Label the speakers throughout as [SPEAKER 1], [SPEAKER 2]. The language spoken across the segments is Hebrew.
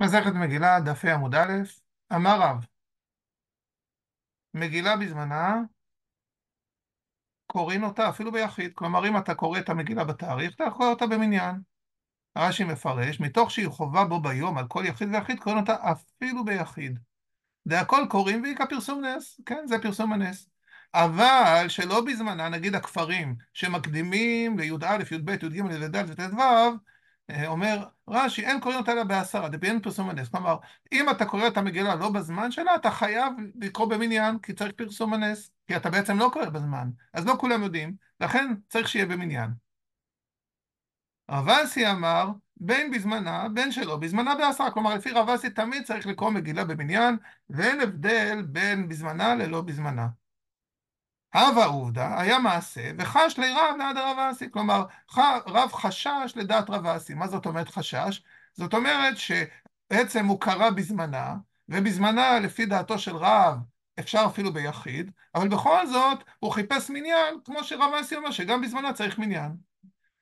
[SPEAKER 1] מסכת מגילה, דפי עמוד א', אמר רב, מגילה בזמנה, קוראים אותה אפילו ביחיד. כלומר, אם אתה קורא את המגילה בתאריך, אתה קורא אותה במניין. רש"י מפרש, מתוך שהיא חובה בו ביום על כל יחיד ויחיד, קוראים אותה אפילו ביחיד. זה הכל קוראים והיא כפרסום נס, כן, זה פרסום הנס. אבל שלא בזמנה, נגיד הכפרים שמקדימים לי"א, י"ב, י"ג, י"ד וט"ו, אומר רש"י, אין קוראים אותה אלא בעשרה, דבין פרסום הנס. כלומר, אם אתה קורא את המגילה לא בזמן שלה, אתה חייב לקרוא במניין, כי צריך פרסום הנס. כי אתה בעצם לא קורא בזמן, אז לא כולם יודעים, לכן צריך שיהיה במניין. רב אסי אמר, בין בזמנה, בין שלא בזמנה בעשרה. כלומר, לפי רב אסי תמיד צריך לקרוא מגילה במניין, ואין הבדל בין בזמנה ללא בזמנה. הווה עובדא, היה מעשה, וחש לירב ליד רב אסי. כלומר, רב חשש לדעת רב אסי. מה זאת אומרת חשש? זאת אומרת שבעצם הוא קרא בזמנה, ובזמנה, לפי דעתו של רב, אפשר אפילו ביחיד, אבל בכל זאת הוא חיפש מניין, כמו שרב אסי אומר, שגם בזמנה צריך מניין.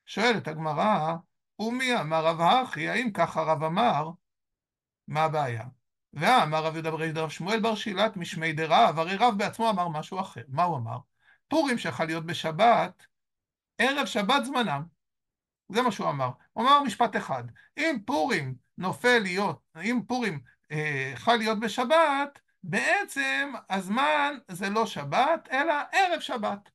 [SPEAKER 1] שואלת הגמרא, ומי אמר רב האחי, האם ככה רב אמר? מה הבעיה? ואמר רב יהודה ברי דרב שמואל בר שילת משמי דרב, הרי רב בעצמו אמר משהו אחר. מה הוא אמר? פורים שיכול להיות בשבת, ערב שבת זמנם. זה מה שהוא אמר. הוא אמר משפט אחד, אם פורים נופל להיות, אם פורים אה, חל להיות בשבת, בעצם הזמן זה לא שבת, אלא ערב שבת.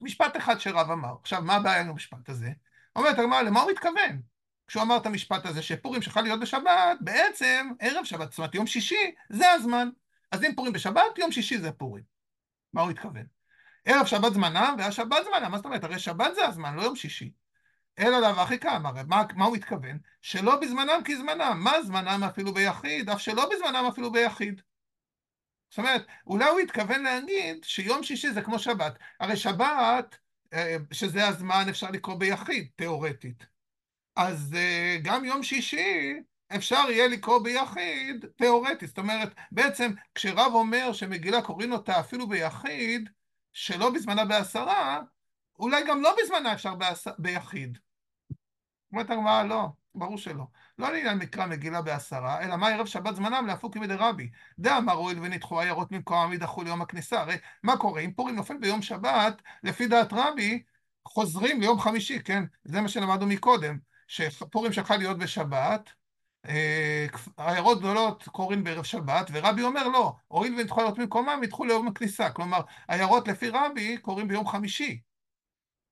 [SPEAKER 1] משפט אחד שרב אמר. עכשיו, מה הבעיה עם המשפט הזה? אומרת הגמרא, למה הוא מתכוון? כשהוא אמר את המשפט הזה, שפורים שחל להיות בשבת, בעצם ערב שבת, זאת אומרת יום שישי, זה הזמן. אז אם פורים בשבת, יום שישי זה פורים. מה הוא התכוון? ערב שבת זמנם והשבת זמנם, מה זאת אומרת? הרי שבת זה הזמן, לא יום שישי. אלא לאו הכי כמה, מה, מה הוא התכוון? שלא בזמנם כזמנם. מה זמנם אפילו ביחיד? אף שלא בזמנם אפילו ביחיד. זאת אומרת, אולי הוא התכוון להגיד שיום שישי זה כמו שבת. הרי שבת, אה, שזה הזמן, אפשר לקרוא ביחיד, תיאורטית. אז אה, גם יום שישי אפשר יהיה לקרוא ביחיד, תיאורטית. זאת אומרת, בעצם כשרב אומר שמגילה קוראים אותה אפילו ביחיד, שלא בזמנה בעשרה, אולי גם לא בזמנה אפשר בעש... ביחיד. אומרת הגמרא, לא, ברור שלא. לא לעניין מקרא מגילה בעשרה, אלא מה ערב שבת זמנם להפוק מדי רבי. דאמר הואיל ונדחו עיירות ממקומם יידחו ליום הכניסה. הרי מה קורה? אם פורים נופל ביום שבת, לפי דעת רבי, חוזרים ליום חמישי, כן? זה מה שלמדנו מקודם, שפורים שחל להיות בשבת, אה, עיירות גדולות קוראים בערב שבת, ורבי אומר לא, הואיל ונדחו עיירות ממקומם, ידחו ליום הכניסה. כלומר, עיירות לפי רבי קוראים ביום חמישי.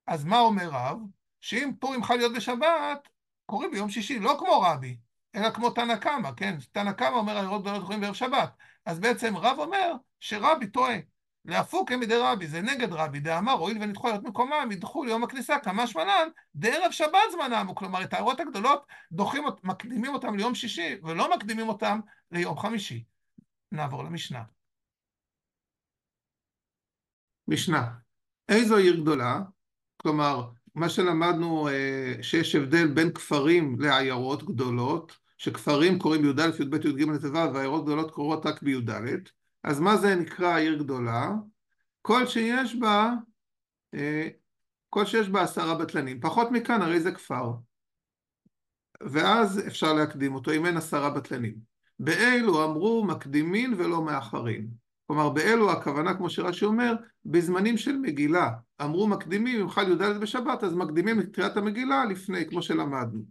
[SPEAKER 1] אז מה אומר רב? שאם פורים חל להיות בשבת, קוראים ביום שישי, לא כמו רבי, אלא כמו תנא קמא, כן? תנא קמא אומר עיירות גדולות קוראים בערב שבת. אז בעצם רב אומר שרבי טועה. להפוק כמדי רבי, זה נגד רבי, דאמר, הואיל ונדחו להיות מקומם, ידחו ליום הכניסה, כמה שמנן, דערב שבת זמנם, כלומר את העיירות הגדולות דוחים, מקדימים אותם ליום שישי, ולא מקדימים אותם ליום חמישי. נעבור למשנה. משנה. איזו עיר גדולה? כלומר, מה שלמדנו אה, שיש הבדל בין כפרים לעיירות גדולות, שכפרים קוראים י"א, י"ב, י"ג, ט"ו, ועיירות גדולות קורות רק בי"ד, אז מה זה נקרא עיר גדולה? כל שיש בה, אה, כל שיש בה עשרה בטלנים. פחות מכאן הרי זה כפר. ואז אפשר להקדים אותו אם אין עשרה בטלנים. באלו אמרו מקדימין ולא מאחרים. כלומר באלו הכוונה כמו שרש"י אומר בזמנים של מגילה אמרו מקדימים אם חל י"ד בשבת אז מקדימים את קריאת המגילה לפני כמו שלמדנו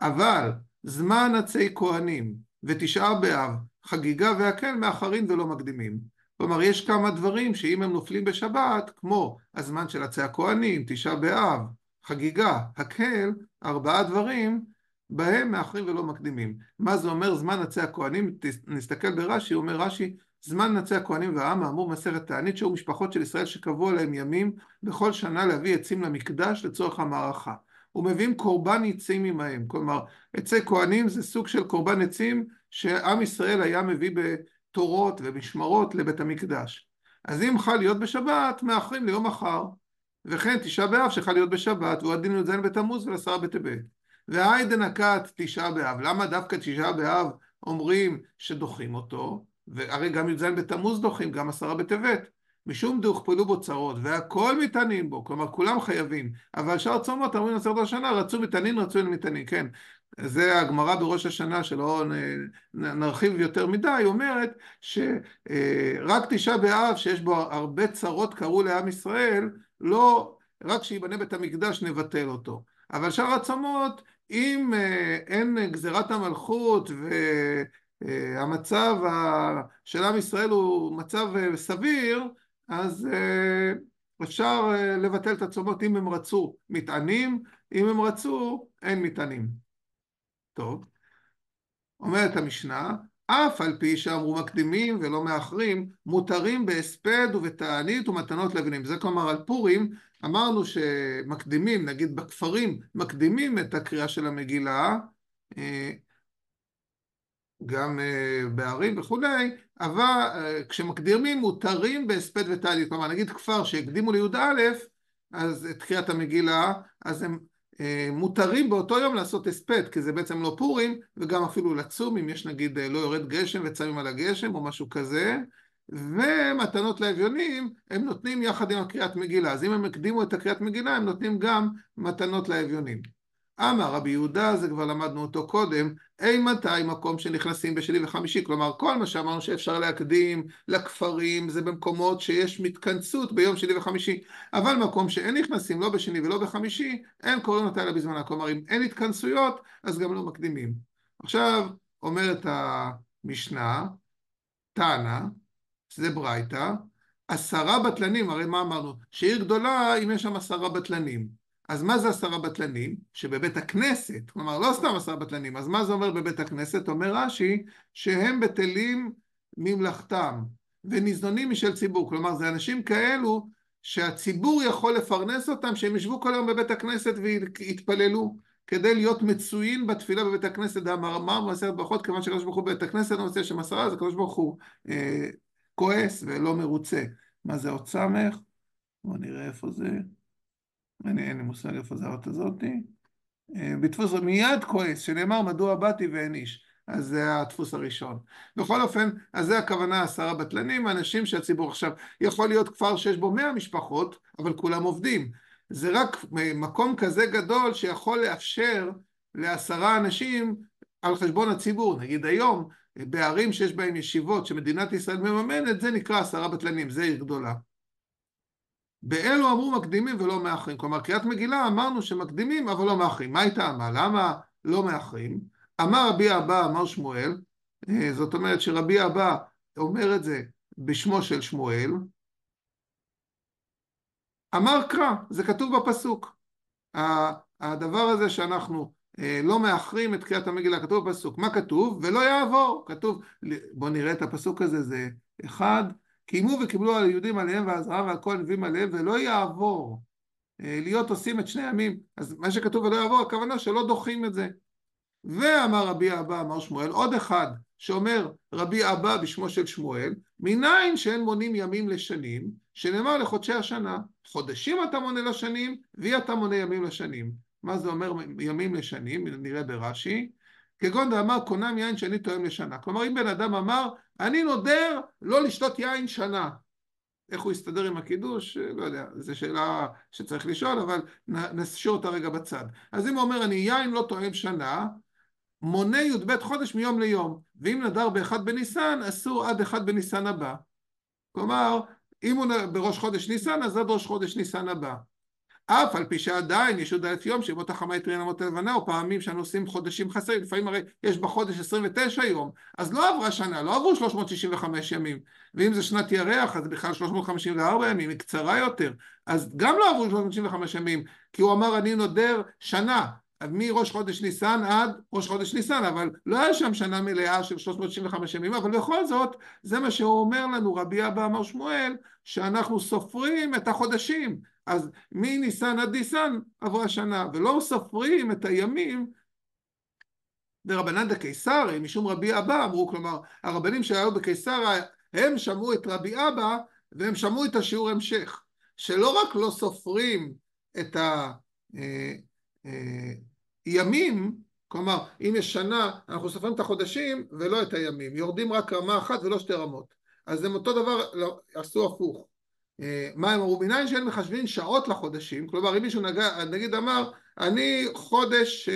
[SPEAKER 1] אבל זמן עצי כהנים ותשעה באב חגיגה והקל מאחרים ולא מקדימים. כלומר יש כמה דברים שאם הם נופלים בשבת כמו הזמן של עצי הכהנים תשעה באב חגיגה הקל ארבעה דברים בהם מאחרים ולא מקדימים. מה זה אומר זמן עצי הכהנים? נסתכל ברש"י אומר רש"י זמן נצי הכהנים והעם האמור במסכת תענית שהוא משפחות של ישראל שקבעו עליהם ימים בכל שנה להביא עצים למקדש לצורך המערכה. ומביאים קורבן עצים עמהם. כלומר עצי כהנים זה סוג של קורבן עצים שעם ישראל היה מביא בתורות ומשמרות לבית המקדש. אז אם חל להיות בשבת מאחרים ליום מחר וכן תשעה באב שחל להיות בשבת והוא הדין י"ז בתמוז ולעשרה בטבת והי דנקת תשעה באב. למה דווקא תשעה באב אומרים שדוחים אותו? והרי גם י"ז בתמוז דוחים, גם עשרה בטבת. משום דהוכפלו בו צרות, והכל מתענין בו, כלומר כולם חייבים, אבל שאר צומות אמרים עשרת השנה, רצו מתענין, רצו אל מתענין, כן. זה הגמרא בראש השנה שלא נרחיב יותר מדי, אומרת שרק תשעה באב שיש בו הרבה צרות קרו לעם ישראל, לא רק שיבנה בית המקדש נבטל אותו. אבל שאר הצמות, אם אה, אין גזירת המלכות והמצב של עם ישראל הוא מצב אה, סביר, אז אה, אפשר לבטל את הצומות אם הם רצו מטענים, אם הם רצו אין מטענים. טוב, אומרת המשנה, אף על פי שאמרו מקדימים ולא מאחרים, מותרים בהספד ובתענית ומתנות לבנים. זה כלומר על פורים, אמרנו שמקדימים, נגיד בכפרים, מקדימים את הקריאה של המגילה, אה, גם אה, בערים וכולי, אבל אה, כשמקדימים מותרים בהספד ותענית. כלומר, נגיד כפר שהקדימו לי"א, אז את קריאת המגילה, אז הם מותרים באותו יום לעשות הספד, כי זה בעצם לא פורים, וגם אפילו לצום, אם יש נגיד אה, לא יורד גשם וצמים על הגשם או משהו כזה, ומתנות לאביונים הם נותנים יחד עם הקריאת מגילה, אז אם הם הקדימו את הקריאת מגילה הם נותנים גם מתנות לאביונים. אמר רבי יהודה, זה כבר למדנו אותו קודם, אימתי מקום שנכנסים בשני וחמישי, כלומר כל מה שאמרנו שאפשר להקדים לכפרים זה במקומות שיש מתכנסות ביום שני וחמישי, אבל מקום שאין נכנסים לא בשני ולא בחמישי, אין קוראים אותה אלא בזמנה, כלומר אם אין התכנסויות אז גם לא מקדימים. עכשיו אומרת המשנה, תנא, זה ברייתא, עשרה בטלנים, הרי מה אמרנו? שעיר גדולה אם יש שם עשרה בטלנים. אז מה זה עשרה בטלנים? שבבית הכנסת, כלומר לא סתם עשרה בטלנים, אז מה זה אומר בבית הכנסת? אומר רש"י שהם בטלים ממלכתם וניזונים משל ציבור, כלומר זה אנשים כאלו שהציבור יכול לפרנס אותם, שהם ישבו כל היום בבית הכנסת ויתפללו כדי להיות מצויים בתפילה בבית הכנסת, דאמר במסכת ברכות, כיוון שקדוש ברוך הוא בבית הכנסת לא מוצא שם עשרה, אז הקדוש ברוך הוא אה, כועס ולא מרוצה. מה זה עוד סמך? בואו נראה איפה זה. אני אין לי מושג איפה זה האות הזאתי. אה, בדפוס מיד כועס, שנאמר מדוע באתי ואין איש. אז זה הדפוס הראשון. בכל אופן, אז זה הכוונה עשרה בטלנים, אנשים שהציבור עכשיו, יכול להיות כפר שיש בו מאה משפחות, אבל כולם עובדים. זה רק מקום כזה גדול שיכול לאפשר לעשרה אנשים על חשבון הציבור. נגיד היום, בערים שיש בהם ישיבות שמדינת ישראל מממנת, זה נקרא עשרה בטלנים, זה עיר גדולה. באלו אמרו מקדימים ולא מאחרים. כלומר, קריאת מגילה אמרנו שמקדימים אבל לא מאחרים. מה הייתה טעמה? למה לא מאחרים? אמר רבי אבא, אמר שמואל, אה, זאת אומרת שרבי אבא אומר את זה בשמו של שמואל, אמר קרא, זה כתוב בפסוק. הדבר הזה שאנחנו אה, לא מאחרים את קריאת המגילה, כתוב בפסוק. מה כתוב? ולא יעבור. כתוב, בואו נראה את הפסוק הזה, זה אחד, קיימו וקיבלו על היהודים עליהם ועזרה ועל כל הנביאים עליהם ולא יעבור אה, להיות עושים את שני ימים אז מה שכתוב ולא יעבור הכוונה שלא דוחים את זה. ואמר רבי אבא אמר שמואל עוד אחד שאומר רבי אבא בשמו של שמואל מניין שאין מונים ימים לשנים שנאמר לחודשי השנה חודשים אתה מונה לשנים ואי אתה מונה ימים לשנים מה זה אומר ימים לשנים? נראה ברש"י. כגון דאמר קונם יין שאני תואם לשנה. כלומר אם בן אדם אמר אני נודר לא לשתות יין שנה. איך הוא יסתדר עם הקידוש? לא יודע, זו שאלה שצריך לשאול, אבל נשאיר אותה רגע בצד. אז אם הוא אומר אני יין לא תואם שנה, מונה י"ב חודש מיום ליום, ואם נדר באחד בניסן, אסור עד אחד בניסן הבא. כלומר, אם הוא בראש חודש ניסן, אז עד ראש חודש ניסן הבא. אף על פי שעדיין יש עוד אלף יום שימות החמה יתרין למות הלבנה או פעמים שאנו עושים חודשים חסרים לפעמים הרי יש בחודש 29 יום. אז לא עברה שנה לא עברו 365 ימים. ואם זה שנת ירח אז בכלל 354 ימים היא קצרה יותר. אז גם לא עברו 365 ימים כי הוא אמר אני נודר שנה. מראש חודש ניסן עד ראש חודש ניסן, אבל לא היה שם שנה מלאה של 365 ימים, אבל בכל זאת, זה מה שהוא אומר לנו, רבי אבא אמר שמואל, שאנחנו סופרים את החודשים. אז מניסן עד ניסן עברה שנה, ולא סופרים את הימים דרבנן דקיסרי, משום רבי אבא אמרו, כלומר, הרבנים שהיו בקיסריה, הם שמעו את רבי אבא, והם שמעו את השיעור המשך, שלא רק לא סופרים את ה... אה, אה, כלומר, אם יש שנה, אנחנו סופרים את החודשים ולא את הימים, יורדים רק רמה אחת ולא שתי רמות. אז הם אותו דבר לא, עשו הפוך. אה, מה הם אמרו? מניין שאין מחשבים שעות לחודשים, כלומר אם מישהו נגע, נגיד אמר, אני חודש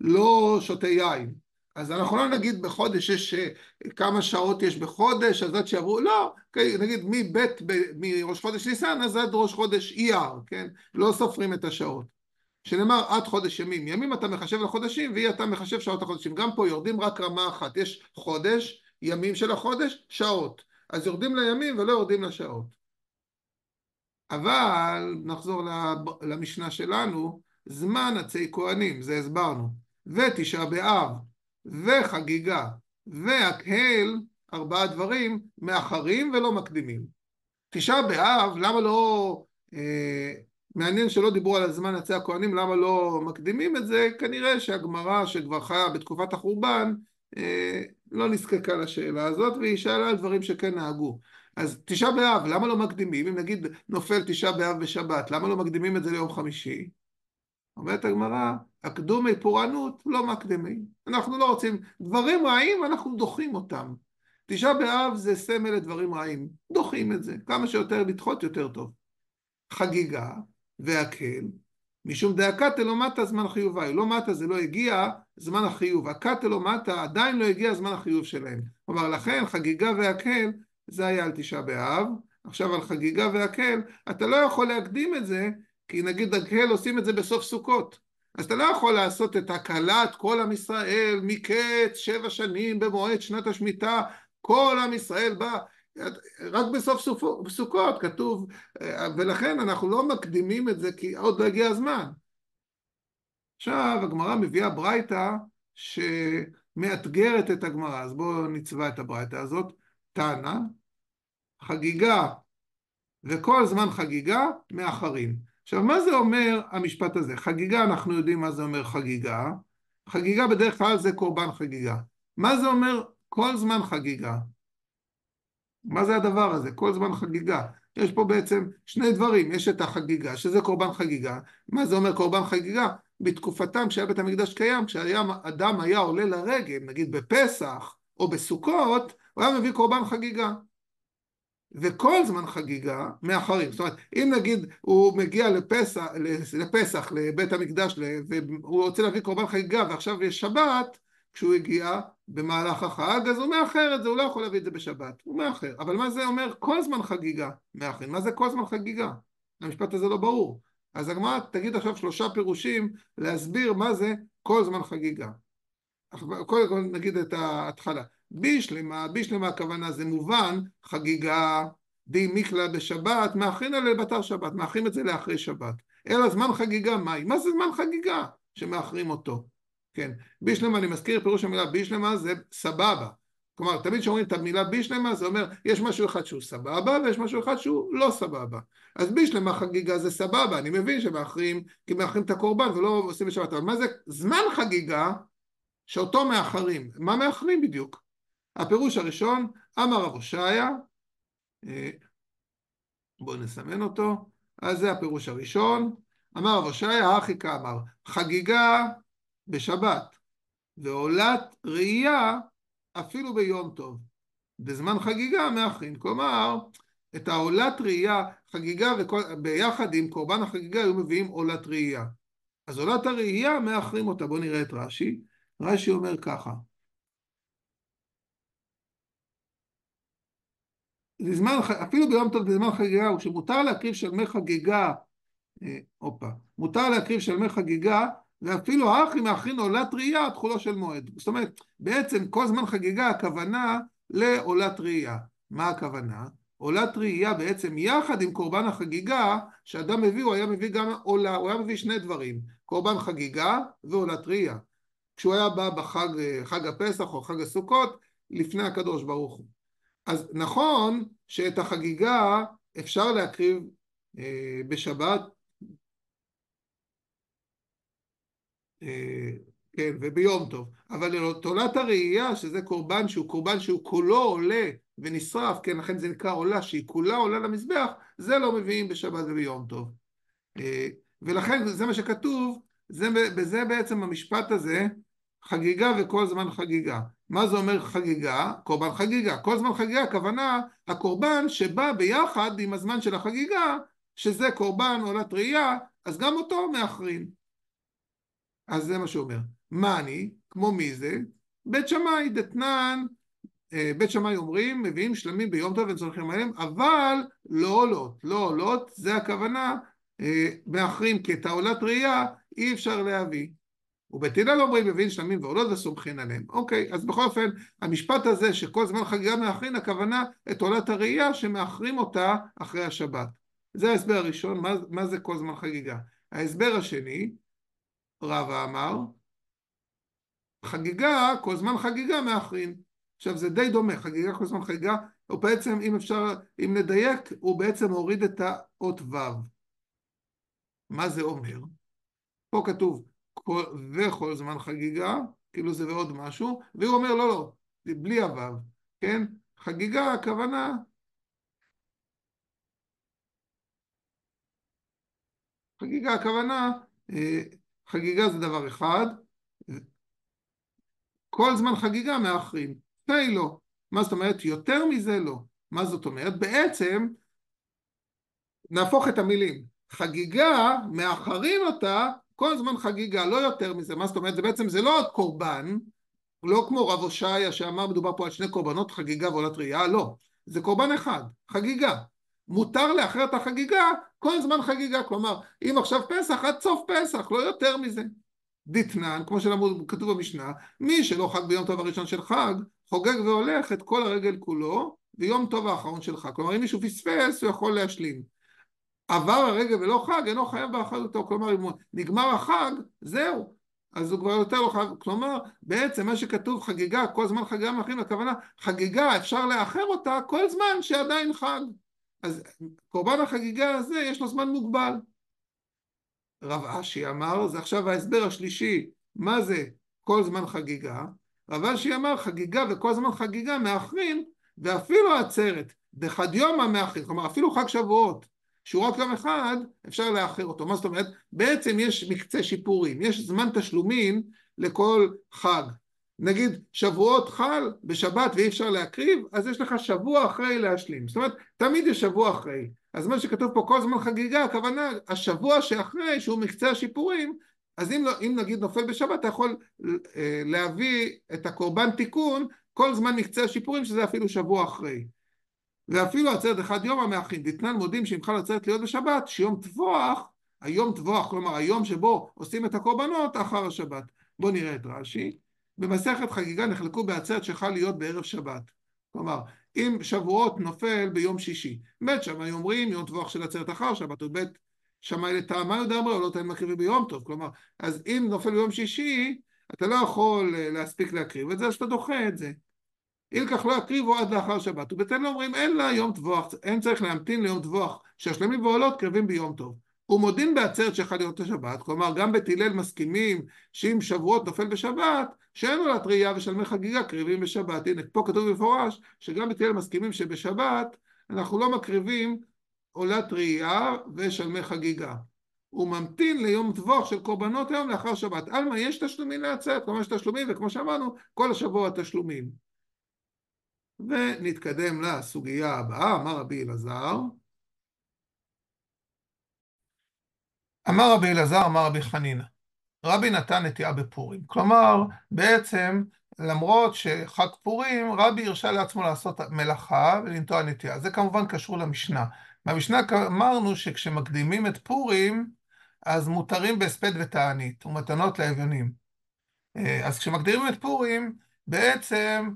[SPEAKER 1] לא שותה יין. אז אנחנו לא נגיד בחודש יש אה, כמה שעות יש בחודש, אז עד שיעברו, לא, נגיד מבית, מראש חודש ניסן, אז עד ראש חודש אייר, כן? לא סופרים את השעות. שנאמר עד חודש ימים. ימים אתה מחשב לחודשים, ואי אתה מחשב שעות לחודשים. גם פה יורדים רק רמה אחת. יש חודש, ימים של החודש, שעות. אז יורדים לימים ולא יורדים לשעות. אבל נחזור למשנה שלנו, זמן עצי כהנים, זה הסברנו, ותשעה באב, וחגיגה, והקהל, ארבעה דברים, מאחרים ולא מקדימים. תשעה באב, למה לא... אה, מעניין שלא דיברו על הזמן עצי הכהנים, למה לא מקדימים את זה? כנראה שהגמרא שכבר חיה בתקופת החורבן אה, לא נזקקה לשאלה הזאת, והיא שאלה על דברים שכן נהגו. אז תשעה באב, למה לא מקדימים? אם נגיד נופל תשעה באב בשבת, למה לא מקדימים את זה ליום חמישי? אומרת הגמרא, הקדומי פורענות לא מקדימים. אנחנו לא רוצים, דברים רעים אנחנו דוחים אותם. תשעה באב זה סמל לדברים רעים, דוחים את זה, כמה שיותר לדחות יותר טוב. חגיגה והקל, משום דאקתא לא מטה זמן חיובה, לא מטה זה לא הגיע זמן החיוב, הקתא לא מטה עדיין לא הגיע זמן החיוב שלהם. כלומר לכן חגיגה והקל זה היה על תשעה באב, עכשיו על חגיגה והקל, אתה לא יכול להקדים את זה, כי נגיד הקהל עושים את זה בסוף סוכות. אז אתה לא יכול לעשות את הקלת כל עם ישראל מקץ שבע שנים במועד שנת השמיטה, כל עם ישראל בא, רק בסוף סוכות כתוב, ולכן אנחנו לא מקדימים את זה כי עוד לא הגיע הזמן. עכשיו הגמרא מביאה ברייתא שמאתגרת את הגמרא, אז בואו נצבע את הברייתא הזאת. תנא, חגיגה וכל זמן חגיגה מאחרים. עכשיו מה זה אומר המשפט הזה? חגיגה אנחנו יודעים מה זה אומר חגיגה, חגיגה בדרך כלל זה קורבן חגיגה. מה זה אומר כל זמן חגיגה? מה זה הדבר הזה? כל זמן חגיגה. יש פה בעצם שני דברים, יש את החגיגה, שזה קורבן חגיגה. מה זה אומר קורבן חגיגה? בתקופתם כשהיה בית המקדש קיים, כשאדם היה עולה לרגל, נגיד בפסח או בסוכות, הוא היה מביא קורבן חגיגה. וכל זמן חגיגה מאחרים. זאת אומרת, אם נגיד הוא מגיע לפסח, לפסח לבית המקדש, והוא רוצה להביא קורבן חגיגה ועכשיו יש שבת, כשהוא הגיע במהלך החג, אז הוא מאחר את זה, הוא לא יכול להביא את זה בשבת, הוא מאחר. אבל מה זה אומר כל זמן חגיגה מאחרים? מה זה כל זמן חגיגה? המשפט הזה לא ברור. אז הגמרא תגיד עכשיו שלושה פירושים להסביר מה זה כל זמן חגיגה. קודם כל נגיד את ההתחלה. בישלמה, בישלמה הכוונה זה מובן, חגיגה די מקלע בשבת, מאחרים עליה בתר שבת, מאחרים את זה לאחרי שבת. אלא זמן חגיגה מהי? מה זה זמן חגיגה שמאחרים אותו? כן, בישלמה, אני מזכיר פירוש המילה בישלמה זה סבבה. כלומר, תמיד כשאומרים את המילה בישלמה זה אומר, יש משהו אחד שהוא סבבה ויש משהו אחד שהוא לא סבבה. אז בישלמה חגיגה זה סבבה, אני מבין שמאחרים, כי מאחרים את הקורבן ולא עושים בשבת, אבל מה זה זמן חגיגה שאותו מאחרים? מה מאחרים בדיוק? הפירוש הראשון, אמר רב הושעיה, אה, בואו נסמן אותו, אז זה הפירוש הראשון, אמר רב הושעיה, אחי כאמר, חגיגה בשבת ועולת ראייה אפילו ביום טוב. בזמן חגיגה מאחרים, כלומר, את העולת ראייה, חגיגה וכל, ביחד עם קורבן החגיגה היו מביאים עולת ראייה. אז עולת הראייה מאחרים אותה, בואו נראה את רש"י. רש"י אומר ככה, בזמן, אפילו ביום טוב בזמן חגיגה, הוא שמותר להקריב שלמי חגיגה, אה, הופה, מותר להקריב שלמי חגיגה, ואפילו האחים מאחרים עולת ראייה תחולו של מועד. זאת אומרת, בעצם כל זמן חגיגה הכוונה לעולת ראייה. מה הכוונה? עולת ראייה בעצם יחד עם קורבן החגיגה שאדם מביא, הוא היה מביא גם עולה, הוא היה מביא שני דברים, קורבן חגיגה ועולת ראייה. כשהוא היה בא בחג חג הפסח או חג הסוכות, לפני הקדוש ברוך הוא. אז נכון שאת החגיגה אפשר להקריב אה, בשבת, אה, כן, וביום טוב, אבל תולת הראייה, שזה קורבן שהוא קורבן שהוא כולו עולה ונשרף, כן, לכן זה נקרא עולה, שהיא כולה עולה למזבח, זה לא מביאים בשבת וביום טוב. אה, ולכן זה מה שכתוב, זה, בזה בעצם המשפט הזה, חגיגה וכל זמן חגיגה. מה זה אומר חגיגה? קורבן חגיגה. כל זמן חגיגה, הכוונה הקורבן שבא ביחד עם הזמן של החגיגה, שזה קורבן עולת ראייה, אז גם אותו מאחרים. אז זה מה שהוא אומר. מה אני? כמו מי זה? בית שמאי דתנן, אה, בית שמאי אומרים, מביאים שלמים ביום טוב וצורכים עליהם, אבל לא עולות, לא עולות, זה הכוונה, אה, מאחרים, כי את העולת ראייה אי אפשר להביא. ובית הלל אומרים מביאים שלמים ועולות וסומכים עליהם. אוקיי, אז בכל אופן, המשפט הזה שכל זמן חגיגה מאחרים, הכוונה את עולת הראייה שמאחרים אותה אחרי השבת. זה ההסבר הראשון, מה, מה זה כל זמן חגיגה. ההסבר השני, רבא אמר, חגיגה, כל זמן חגיגה מאחרים. עכשיו זה די דומה, חגיגה כל זמן חגיגה, הוא בעצם, אם אפשר, אם נדייק, הוא בעצם הוריד את האות ו'. מה זה אומר? פה כתוב וכל זמן חגיגה, כאילו זה ועוד משהו, והוא אומר לא, לא, בלי הוו, כן? חגיגה, הכוונה... חגיגה, הכוונה, אה, חגיגה זה דבר אחד, כל זמן חגיגה מאחרים, תהי לא. מה זאת אומרת? יותר מזה לא. מה זאת אומרת? בעצם נהפוך את המילים. חגיגה, מאחרים אותה כל הזמן חגיגה, לא יותר מזה, מה זאת אומרת? זה בעצם, זה לא עוד קורבן, לא כמו רב הושעיה שאמר מדובר פה על שני קורבנות, חגיגה ועולת ראייה, לא, זה קורבן אחד, חגיגה. מותר לאחר את החגיגה כל הזמן חגיגה, כלומר, אם עכשיו פסח, עד סוף פסח, לא יותר מזה. דתנן, כמו שכתוב במשנה, מי שלא חג ביום טוב הראשון של חג, חוגג והולך את כל הרגל כולו ביום טוב האחרון של חג. כלומר, אם מישהו פספס, הוא יכול להשלים. עבר הרגע ולא חג, אינו חייב באחריותו. כלומר, אם נגמר החג, זהו. אז הוא כבר יותר לא חייב. כלומר, בעצם מה שכתוב חגיגה, כל זמן חגיגה מאחרים, הכוונה, חגיגה, אפשר לאחר אותה כל זמן שעדיין חג. אז קורבן החגיגה הזה, יש לו זמן מוגבל. רב אשי אמר, זה עכשיו ההסבר השלישי, מה זה כל זמן חגיגה? רב אשי אמר, חגיגה וכל זמן חגיגה מאחרים, ואפילו עצרת, דחד יומא מאחרים, כלומר אפילו חג שבועות. שהוא רק יום אחד, אפשר לאחר אותו. מה זאת אומרת? בעצם יש מקצה שיפורים, יש זמן תשלומים לכל חג. נגיד שבועות חל בשבת ואי אפשר להקריב, אז יש לך שבוע אחרי להשלים. זאת אומרת, תמיד יש שבוע אחרי. אז מה שכתוב פה כל זמן חגיגה, הכוונה, השבוע שאחרי, שהוא מקצה השיפורים, אז אם, לא, אם נגיד נופל בשבת, אתה יכול אה, להביא את הקורבן תיקון כל זמן מקצה השיפורים, שזה אפילו שבוע אחרי. ואפילו עצרת אחד יום המאחים, דתנן מודים שאם חל עצרת להיות בשבת, שיום טבוח, היום טבוח, כלומר היום שבו עושים את הקורבנות אחר השבת. בואו נראה את רש"י. במסכת חגיגה נחלקו בעצרת שחל להיות בערב שבת. כלומר, אם שבועות נופל ביום שישי, בית שמאי אומרים יום טבוח של עצרת אחר שבת, ובית שמאי לטעמה יודע אמרו לא תן מקריבי ביום טוב. כלומר, אז אם נופל ביום שישי, אתה לא יכול אה, להספיק להקריב את זה, אז אתה דוחה את זה. אילקח לא יקריבו עד לאחר שבת. ובתן לו אומרים אין לה יום טבוח, אין צריך להמתין ליום טבוח, שהשלמים ועולות קרבים ביום טוב. ומודים בעצרת שיכול להיות השבת, כלומר גם בית הלל מסכימים שאם שבועות נופל בשבת, שאין עולת ראייה ושלמי חגיגה קריבים בשבת. הנה, פה כתוב במפורש שגם בית הלל מסכימים שבשבת אנחנו לא מקריבים עולת ראייה ושלמי חגיגה. הוא ממתין ליום טבוח של קורבנות היום לאחר שבת. עלמא יש תשלומים לעצרת, כלומר יש תשלומים, וכמו שאמרנו, כל השבוע תשלומים. ונתקדם לסוגיה הבאה, אמר רבי אלעזר. אמר רבי אלעזר, אמר רבי חנינא, רבי נתן נטיעה בפורים. כלומר, בעצם, למרות שחג פורים, רבי הרשה לעצמו לעשות מלאכה ולנטוע נטיעה. זה כמובן קשור למשנה. במשנה אמרנו שכשמקדימים את פורים, אז מותרים בהספד ותענית ומתנות לאביונים. אה, אז כשמקדימים את פורים, בעצם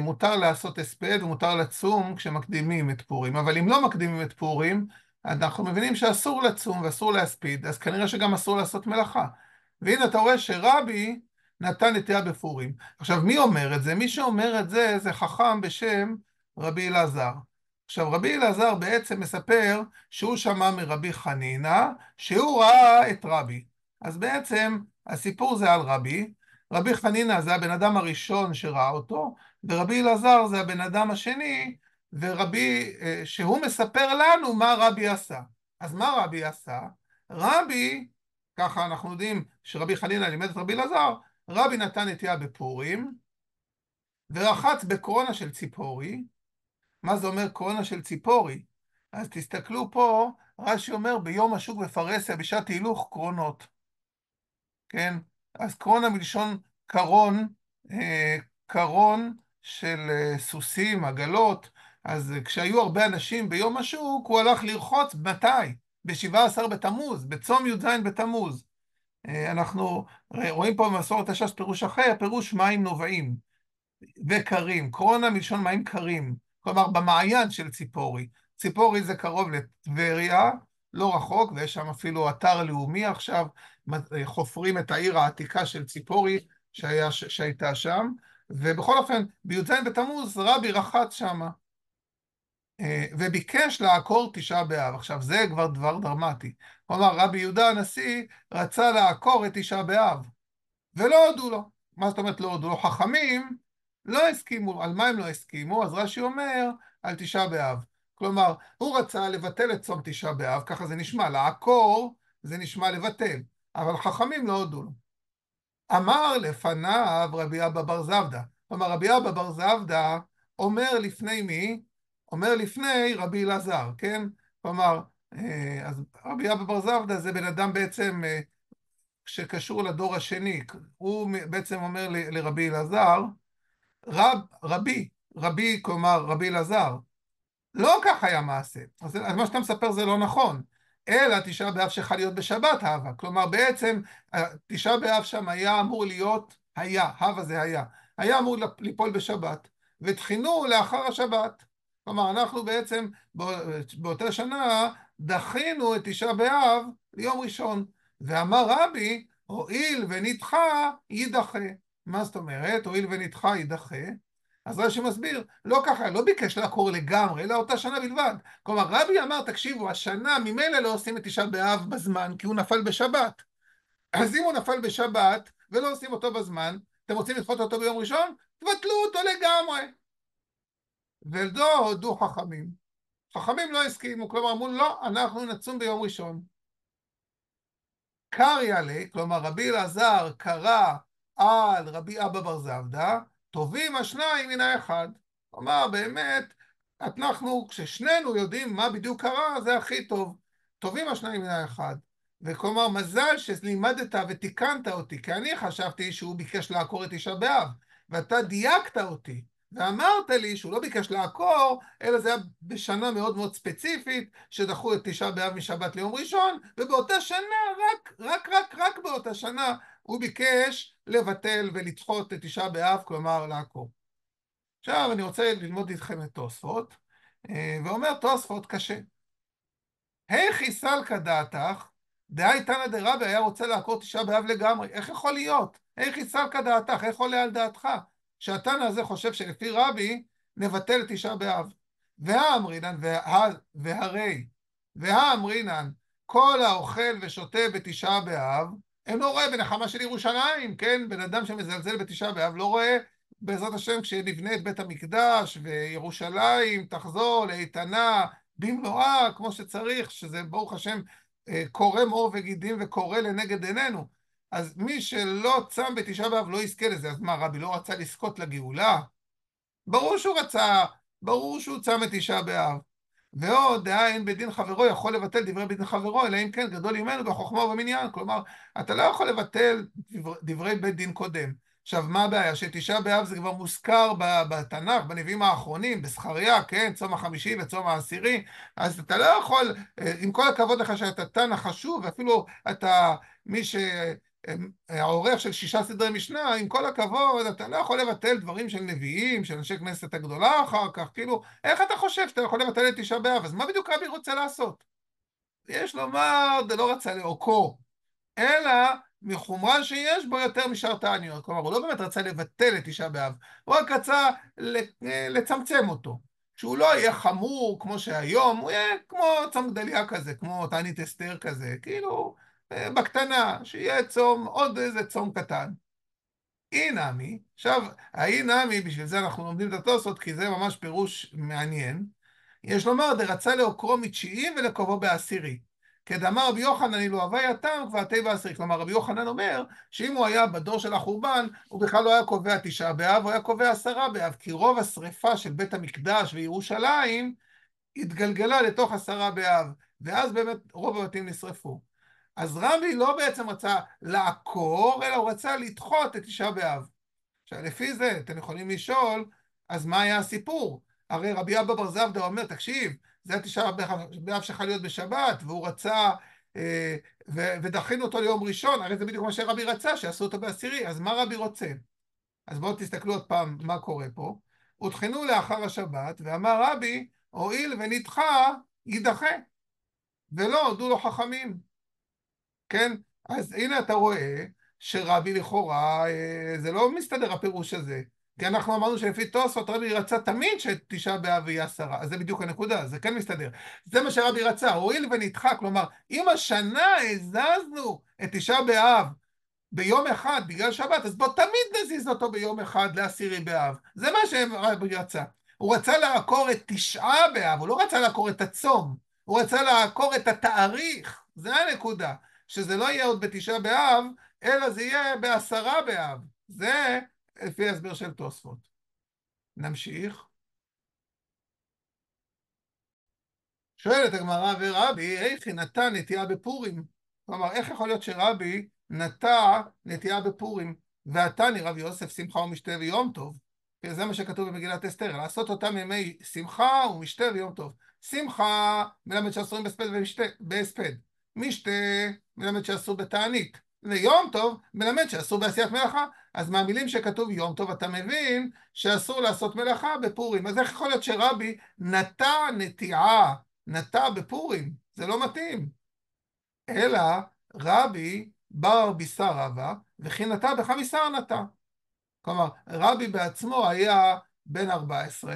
[SPEAKER 1] מותר לעשות הספד ומותר לצום כשמקדימים את פורים, אבל אם לא מקדימים את פורים, אנחנו מבינים שאסור לצום ואסור להספיד, אז כנראה שגם אסור לעשות מלאכה. והנה אתה רואה שרבי נתן נטייה בפורים. עכשיו, מי אומר את זה? מי שאומר את זה זה חכם בשם רבי אלעזר. עכשיו, רבי אלעזר בעצם מספר שהוא שמע מרבי חנינא, שהוא ראה את רבי. אז בעצם הסיפור זה על רבי, רבי חנינא זה הבן אדם הראשון שראה אותו, ורבי אלעזר זה הבן אדם השני, ורבי, אה, שהוא מספר לנו מה רבי עשה. אז מה רבי עשה? רבי, ככה אנחנו יודעים שרבי חנינא לימד את רבי אלעזר, רבי נתן נטייה בפורים, ורחץ בקרונה של ציפורי. מה זה אומר קרונה של ציפורי? אז תסתכלו פה, רש"י אומר ביום השוק בפרהסיה בשעת הילוך קרונות. כן? אז קרונה מלשון קרון, קרון של סוסים, עגלות, אז כשהיו הרבה אנשים ביום השוק, הוא הלך לרחוץ, מתי? ב-17 בתמוז, בצום י"ז בתמוז. אנחנו רואים פה במסורת הש"ס פירוש אחר, פירוש מים נובעים וקרים, קרונה מלשון מים קרים, כלומר במעיין של ציפורי. ציפורי זה קרוב לטבריה, לא רחוק, ויש שם אפילו אתר לאומי עכשיו, חופרים את העיר העתיקה של ציפורי שהיה, שהייתה שם, ובכל אופן, בי"ז בתמוז רבי רחץ שמה, וביקש לעקור תשעה באב. עכשיו, זה כבר דבר דרמטי. כלומר, רבי יהודה הנשיא רצה לעקור את תשעה באב, ולא הודו לו. מה זאת אומרת לא הודו לו? חכמים לא הסכימו. על מה הם לא הסכימו? אז רש"י אומר, על תשעה באב. כלומר, הוא רצה לבטל את צום תשעה באב, ככה זה נשמע, לעקור זה נשמע לבטל, אבל חכמים לא הודו לו. אמר לפניו רבי אבא בר זבדא. כלומר, רבי אבא בר זבדא אומר לפני מי? אומר לפני רבי אלעזר, כן? כלומר, אה, אז רבי אבא בר זבדא זה בן אדם בעצם אה, שקשור לדור השני. הוא בעצם אומר לרבי אלעזר, רב, רבי, רבי, כלומר רבי אלעזר, לא כך היה מעשה. אז, אז מה שאתה מספר זה לא נכון. אלא תשעה באב שחל להיות בשבת הווה. כלומר, בעצם תשעה באב שם היה אמור להיות היה, הווה זה היה. היה אמור ליפול בשבת, ותחינו לאחר השבת. כלומר, אנחנו בעצם באותה שנה דחינו את תשעה באב ליום ראשון. ואמר רבי, הואיל ונדחה, יידחה. מה זאת אומרת? הואיל ונדחה, יידחה. אז רש"י מסביר, לא ככה, לא ביקש לעקור לגמרי, אלא אותה שנה בלבד. כלומר, רבי אמר, תקשיבו, השנה ממילא לא עושים את תשעה באב בזמן, כי הוא נפל בשבת. אז אם הוא נפל בשבת, ולא עושים אותו בזמן, אתם רוצים לדחות אותו ביום ראשון? תבטלו אותו לגמרי. ולא הודו חכמים. חכמים לא הסכימו, כלומר אמרו, לא, אנחנו נצום ביום ראשון. קריא לי, כלומר רבי אלעזר קרא על רבי אבא בר זבדא, טובים השניים מן האחד. כלומר, באמת, אנחנו, כששנינו יודעים מה בדיוק קרה, זה הכי טוב. טובים השניים מן האחד. וכלומר, מזל שלימדת ותיקנת אותי, כי אני חשבתי שהוא ביקש לעקור את תשעה באב, ואתה דייקת אותי, ואמרת לי שהוא לא ביקש לעקור, אלא זה היה בשנה מאוד מאוד ספציפית, שדחו את תשעה באב משבת ליום ראשון, ובאותה שנה, רק, רק, רק, רק באותה שנה, הוא ביקש לבטל ולדחות את תשעה באב, כלומר לעקור. עכשיו אני רוצה ללמוד איתכם את תוספות, אה, ואומר תוספות קשה. היכי סלקא דעתך, דהי תנא דרבי היה רוצה לעקור תשעה באב לגמרי, איך יכול להיות? היכי סלקא דעתך, איך עולה על דעתך? שהתנא הזה חושב שלפי רבי נבטל תשעה באב. והאמרינן וה, והרי, והאמרינן כל האוכל ושותה בתשעה באב, אינו רואה בנחמה של ירושלים, כן? בן אדם שמזלזל בתשעה באב לא רואה בעזרת השם כשנבנה את בית המקדש וירושלים תחזור לאיתנה במלואה כמו שצריך, שזה ברוך השם אה, קורם עור וגידים וקורא לנגד עינינו. אז מי שלא צם בתשעה באב לא יזכה לזה. אז מה, רבי לא רצה לזכות לגאולה? ברור שהוא רצה, ברור שהוא צם בתשעה באב. ועוד דעה אין בדין חברו יכול לבטל דברי בדין חברו, אלא אם כן גדול ממנו בחוכמה ובמניין. כלומר, אתה לא יכול לבטל דבר, דברי בית דין קודם. עכשיו, מה הבעיה? שתשעה באב זה כבר מוזכר בתנ"ך, בנביאים האחרונים, בזכריה, כן, צום החמישי וצום העשירי, אז אתה לא יכול, אה, עם כל הכבוד לך שאתה תנ"ך חשוב, ואפילו אתה מי ש... העורך של שישה סדרי משנה, עם כל הכבוד, אתה לא יכול לבטל דברים של נביאים, של אנשי כנסת הגדולה אחר כך, כאילו, איך אתה חושב שאתה יכול לבטל את תשעה באב? אז מה בדיוק רבי רוצה לעשות? יש לומר, זה לא רצה לאורכו, אלא מחומרה שיש בו יותר משאר תעניות. כלומר, הוא לא באמת רצה לבטל את תשעה באב, הוא רק רצה לצמצם אותו. שהוא לא יהיה חמור כמו שהיום, הוא יהיה כמו צום גדליה כזה, כמו תענית אסתר כזה, כאילו... בקטנה, שיהיה צום, עוד איזה צום קטן. אי נמי, עכשיו, האי נמי, בשביל זה אנחנו לומדים את התוספות, כי זה ממש פירוש מעניין. יש לומר, דרצה לעוקרו מתשיעי ולקובו בעשירי. כדאמר רבי יוחנן, אילו הווי התם כבר תהי בעשירי. כלומר, רבי יוחנן אומר, שאם הוא היה בדור של החורבן, הוא בכלל לא היה קובע תשעה באב, הוא היה קובע עשרה באב, כי רוב השריפה של בית המקדש וירושלים התגלגלה לתוך עשרה באב, ואז באמת רוב הבתים נשרפו. אז רבי לא בעצם רצה לעקור, אלא הוא רצה לדחות את תשעה באב. עכשיו, לפי זה אתם יכולים לשאול, אז מה היה הסיפור? הרי רבי אבא בר זבדה אומר, תקשיב, זה התשעה באב שלך להיות בשבת, והוא רצה, אה, ודחינו אותו ליום ראשון, הרי זה בדיוק מה שרבי רצה, שיעשו אותו בעשירי, אז מה רבי רוצה? אז בואו תסתכלו עוד פעם מה קורה פה. הותחנו לאחר השבת, ואמר רבי, הואיל ונדחה, יידחה. ולא הודו לו חכמים. כן? אז הנה אתה רואה שרבי לכאורה, אה, זה לא מסתדר הפירוש הזה. כי אנחנו אמרנו שלפי תוספות רבי רצה תמיד שתשעה באב יהיה עשרה, אז זה בדיוק הנקודה, זה כן מסתדר. זה מה שרבי רצה, הואיל ונדחה, כלומר, אם השנה הזזנו את תשעה באב ביום אחד בגלל שבת, אז בוא תמיד נזיז אותו ביום אחד לעשירי באב. זה מה שרבי רצה. הוא רצה לעקור את תשעה באב, הוא לא רצה לעקור את הצום, הוא רצה לעקור את התאריך, זה הנקודה. שזה לא יהיה עוד בתשעה באב, אלא זה יהיה בעשרה באב. זה לפי ההסבר של תוספות. נמשיך. שואלת הגמרא ורבי, איך היא נטע נטיעה בפורים? כלומר, איך יכול להיות שרבי נטע נטיעה בפורים, ועתני רבי יוסף שמחה ומשתה ויום טוב? כי זה מה שכתוב במגילת אסתר, לעשות אותם ימי שמחה ומשתה ויום טוב. שמחה מלמד שאסורים בהספד, משתה מלמד שאסור בתענית. ויום טוב מלמד שאסור בעשיית מלאכה. אז מהמילים שכתוב יום טוב אתה מבין שאסור לעשות מלאכה בפורים. אז איך יכול להיות שרבי נטע נטיעה, נטע בפורים? זה לא מתאים. אלא רבי בר בישר רבה, וכי נטע בחמיסר נטע. כלומר, רבי בעצמו היה בן 14,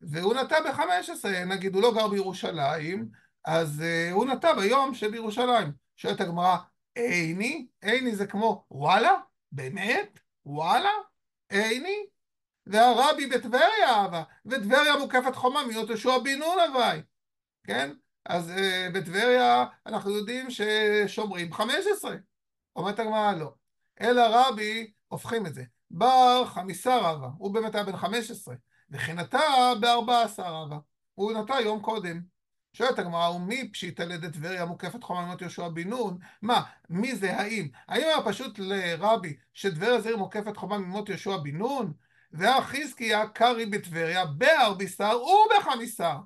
[SPEAKER 1] והוא נטע ב-15, נגיד הוא לא גר בירושלים, אז uh, הוא נטע ביום שבירושלים. שואלת הגמרא, איני? איני זה כמו וואלה? באמת? וואלה? איני? והרבי בטבריה אהבה, וטבריה מוקפת חומה מיות יהושע בן נון הווי, כן? אז uh, בטבריה אנחנו יודעים ששומרים 15. אומרת הגמרא לא. אלא רבי, הופכים את זה. בר חמיסה רבה, הוא באמת היה בן 15, וכי נטע ב-14 רבה, הוא נטע יום קודם. שואלת הגמרא, ומי פשיטא לידי טבריה מוקפת חוממות יהושע בן נון? מה, מי זה האם? האם היה פשוט לרבי שטבריה זעיר מוקפת חוממות יהושע בן נון? והחזקיה קרי בטבריה בארביסר ובחמיסר.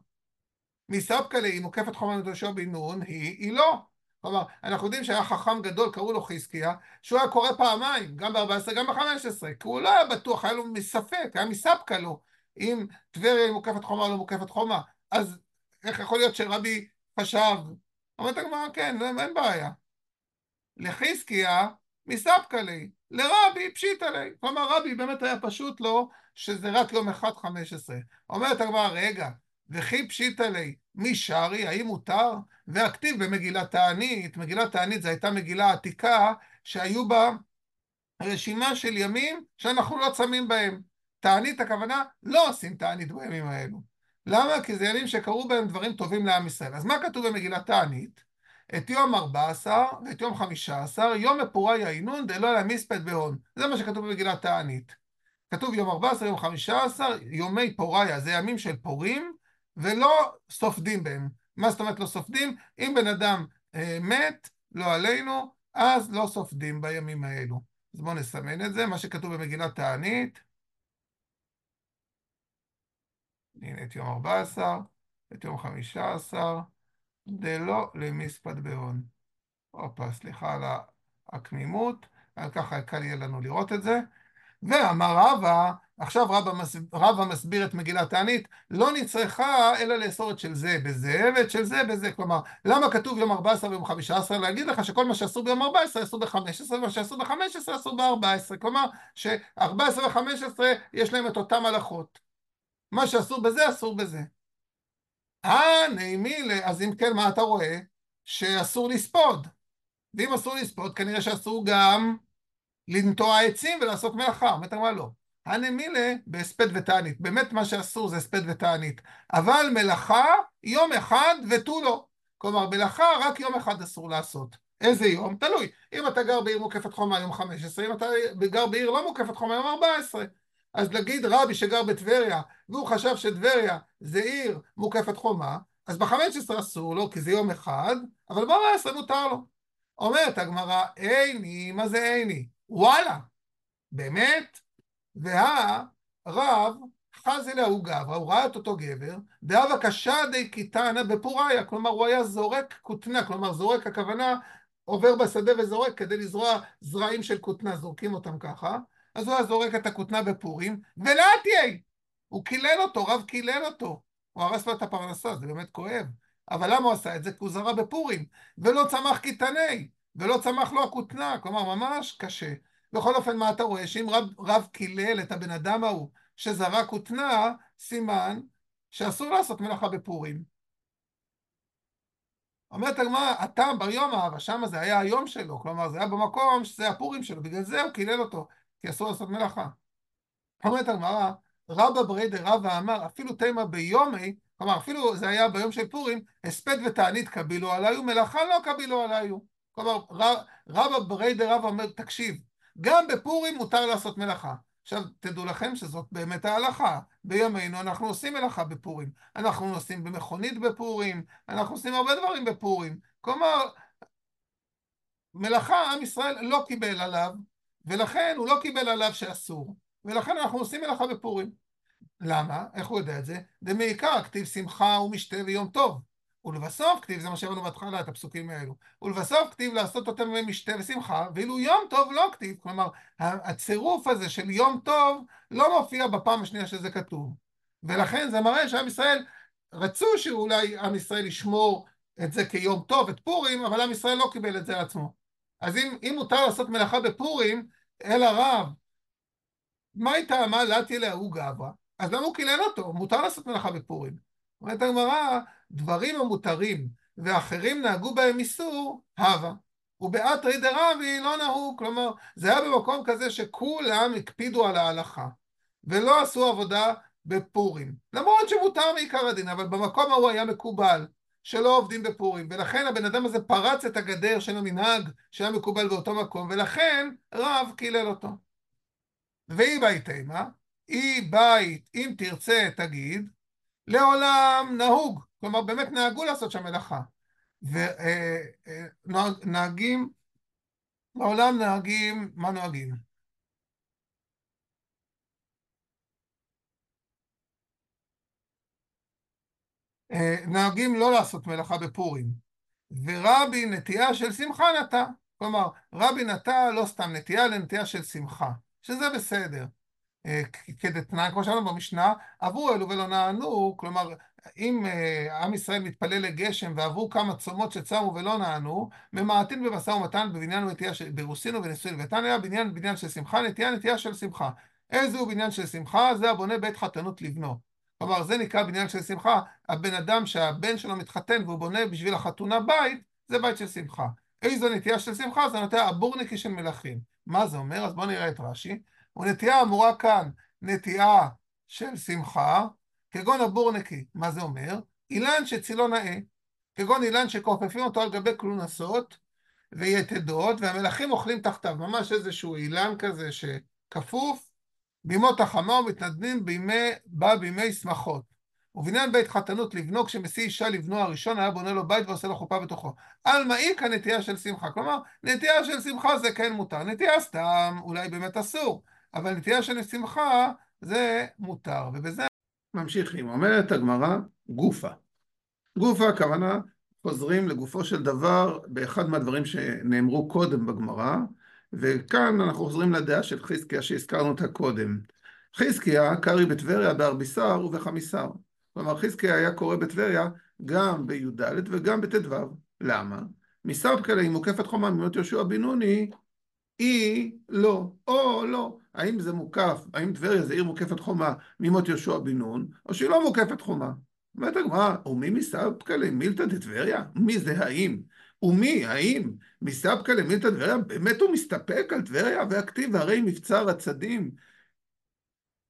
[SPEAKER 1] מסבקא היא מוקפת חוממות יהושע בן נון, היא, היא לא. כלומר, אנחנו יודעים שהיה חכם גדול, קראו לו חזקיה, שהוא היה קורא פעמיים, גם ב-14, גם ב-15, כי הוא לא היה בטוח, היה לו מספק, היה מספקא לו, אם טבריה היא מוקפת חומה או לא מוקפת חומה. אז איך יכול להיות שרבי חשב? אומרת הגמרא, כן, לא, אין בעיה. לחזקיה מספקא לי, לרבי פשיטא לי. כלומר, רבי באמת היה פשוט לו שזה רק יום אחד חמש עשרה. אומרת הגמרא, רגע, וכי פשיטא לי, מי שרי, האם מותר? והכתיב במגילת תענית, מגילת תענית זו הייתה מגילה עתיקה שהיו בה רשימה של ימים שאנחנו לא צמים בהם. תענית הכוונה, לא עושים תענית בימים האלו. למה? כי זה ימים שקרו בהם דברים טובים לעם ישראל. אז מה כתוב במגילת תענית? את יום 14 ואת יום 15, יום מפורי העינון דלא אלא מספד בהון. זה מה שכתוב במגילת תענית. כתוב יום 14, יום 15, יומי פוריה, זה ימים של פורים, ולא סופדים בהם. מה זאת אומרת לא סופדים? אם בן אדם אה, מת, לא עלינו, אז לא סופדים בימים האלו. אז בואו נסמן את זה, מה שכתוב במגילת תענית. הנה את יום 14, את יום 15, דלא למספד בהון. הופה, סליחה על הקמימות, ככה קל יהיה לנו לראות את זה. ואמר רבא, עכשיו רבא, מס, רבא מסביר את מגילת תענית, לא נצרכה אלא לאסור את של זה בזה ואת של זה בזה. כלומר, למה כתוב יום 14 ויום 15? להגיד לך שכל מה שאסור ביום 14 אסור ב-15, ומה שאסור ב-15 אסור ב-14. כלומר, ש-14 ו-15 יש להם את אותם הלכות. מה שאסור בזה, אסור בזה. אה, נעימי, אז אם כן, מה אתה רואה? שאסור לספוד. ואם אסור לספוד, כנראה שאסור גם לנטוע עצים ולעשות מלאכה. אומרת הגמרא לא. הנמילה בהספד ותענית. באמת מה שאסור זה הספד ותענית. אבל מלאכה, יום אחד ותו לא. כלומר, מלאכה רק יום אחד אסור לעשות. איזה יום? תלוי. אם אתה גר בעיר מוקפת חומה יום 15, אם אתה גר בעיר לא מוקפת חומה יום 14. אז נגיד רבי שגר בטבריה, והוא חשב שטבריה זה עיר מוקפת חומה, אז ב-15 אסור לו, כי זה יום אחד, אבל ב-14 מותר לו. אומרת הגמרא, איני, מה זה איני? וואלה, באמת? והרב חזי להו גברא, הוא ראה את אותו גבר, דאבה קשה די קיטנה בפוריה, כלומר הוא היה זורק כותנה, כלומר זורק הכוונה עובר בשדה וזורק כדי לזרוע זרעים של כותנה, זורקים אותם ככה, אז הוא היה זורק את הכותנה בפורים, ולעתיי! הוא קילל אותו, רב קילל אותו. הוא הרס לו את הפרנסה, זה באמת כואב. אבל למה הוא עשה את זה? כי הוא זרע בפורים, ולא צמח קיטני, ולא צמח לו הכותנה, כלומר ממש קשה. בכל אופן, מה אתה רואה? שאם רב, רב קילל את הבן אדם ההוא שזרע כותנה, סימן שאסור לעשות מלאכה בפורים. אומרת הגמרא, הטעם בר יום אהבה, שמה זה היה היום שלו, כלומר זה היה במקום שזה הפורים שלו, בגלל זה הוא קילל אותו, כי אסור לעשות מלאכה. אומרת הגמרא, רבא ברי דרבא אמר, אפילו תימא ביומי, כלומר אפילו זה היה ביום של פורים, הספד ותענית קבילו עליו, מלאכה לא קבילו עליו. כלומר רבא ברי דרבא אומר, תקשיב, גם בפורים מותר לעשות מלאכה. עכשיו, תדעו לכם שזאת באמת ההלכה. בימינו אנחנו עושים מלאכה בפורים. אנחנו נוסעים במכונית בפורים, אנחנו עושים הרבה דברים בפורים. כלומר, מלאכה עם ישראל לא קיבל עליו, ולכן הוא לא קיבל עליו שאסור. ולכן אנחנו עושים מלאכה בפורים. למה? איך הוא יודע את זה? דמעיקר, כתיב שמחה ומשתה ויום טוב. ולבסוף כתיב, זה מה שהראינו בהתחלה, את הפסוקים האלו, ולבסוף כתיב לעשות אותם במשתה ושמחה, ואילו יום טוב לא כתיב, כלומר, הצירוף הזה של יום טוב לא מופיע בפעם השנייה שזה כתוב. ולכן זה מראה שעם ישראל, רצו שאולי עם ישראל ישמור את זה כיום טוב, את פורים, אבל עם ישראל לא קיבל את זה לעצמו. אז אם, אם מותר לעשות מלאכה בפורים, אל הרב, מה הייתה, מה לאתי להוא גברא? אז למה הוא קילל אותו? מותר לעשות מלאכה בפורים. אומרת הגמרא, דברים המותרים ואחרים נהגו בהם איסור, הווה. ובאתרי דרבי לא נהוג, כלומר, זה היה במקום כזה שכולם הקפידו על ההלכה, ולא עשו עבודה בפורים. למרות שמותר מעיקר הדין, אבל במקום ההוא היה מקובל. שלא עובדים בפורים, ולכן הבן אדם הזה פרץ את הגדר של המנהג שהיה מקובל באותו מקום, ולכן רב קילל אותו. ואי בית אימה, אי בית, אם תרצה תגיד, לעולם נהוג, כלומר באמת נהגו לעשות שם מלאכה. ונהגים, לעולם נהגים, מה נוהגים? אה, נהגים לא לעשות מלאכה בפורים. ורבי נטייה של שמחה נטע. כלומר, רבי נטע לא סתם נטייה, לנטייה של שמחה, שזה בסדר. אה, כדתנאי, כמו שאמרנו במשנה, עברו אלו ולא נענו, כלומר, אם uh, עם ישראל מתפלל לגשם ועברו כמה צומות שצמו ולא נענו, ממעטין במשא ומתן בבניין ונטייה של ברוסין ובנישואין. ותניא בניין בניין של שמחה, נטייה נטייה של שמחה. איזה הוא בניין של שמחה? זה הבונה בית חתנות לבנו. כלומר, זה נקרא בניין של שמחה. הבן אדם שהבן שלו מתחתן והוא בונה בשביל החתונה בית, זה בית של שמחה. איזו נטייה של שמחה? זה נוטה הבורניקי של מלכים. מה זה אומר? אז בואו נראה את רש"י. ונטייה אמורה כאן נטייה של שמחה, כגון הבורנקי. מה זה אומר? אילן שצילו נאה. כגון אילן שכופפים אותו על גבי כלונסות ויתדות, והמלכים אוכלים תחתיו. ממש איזשהו אילן כזה שכפוף, בימות החמה ומתנדבים בימי, בא בימי שמחות. ובניין בית חתנות לבנו, כשמשיא אישה לבנו הראשון, היה בונה לו בית ועושה לו חופה בתוכו. על מעיק הנטייה של שמחה. כלומר, נטייה של שמחה זה כן מותר. נטייה סתם, אולי באמת אסור. אבל נטייה של שמחה זה מותר, ובזה ממשיכים. אומרת הגמרא, גופה. גופה, הכוונה, חוזרים לגופו של דבר באחד מהדברים שנאמרו קודם בגמרא, וכאן אנחנו חוזרים לדעה של חזקיה שהזכרנו אותה קודם. חזקיה קרעי בטבריה בארביסר ובחמיסר. כלומר, חזקיה היה קורא בטבריה גם בי"ד וגם בט"ו. למה? מסרפקלה היא מוקפת חומה ממות יהושע בן נוני, היא לא, או לא. האם זה מוקף, האם טבריה זה עיר מוקפת חומה ממות יהושע בן נון, או שהיא לא מוקפת חומה. אומרת הגמרא, ומי מסבקא למילתא דטבריה? מי זה האם? ומי, האם, מסבקא למילתא דטבריה? באמת הוא מסתפק על טבריה והכתיב הרי מבצר הצדים.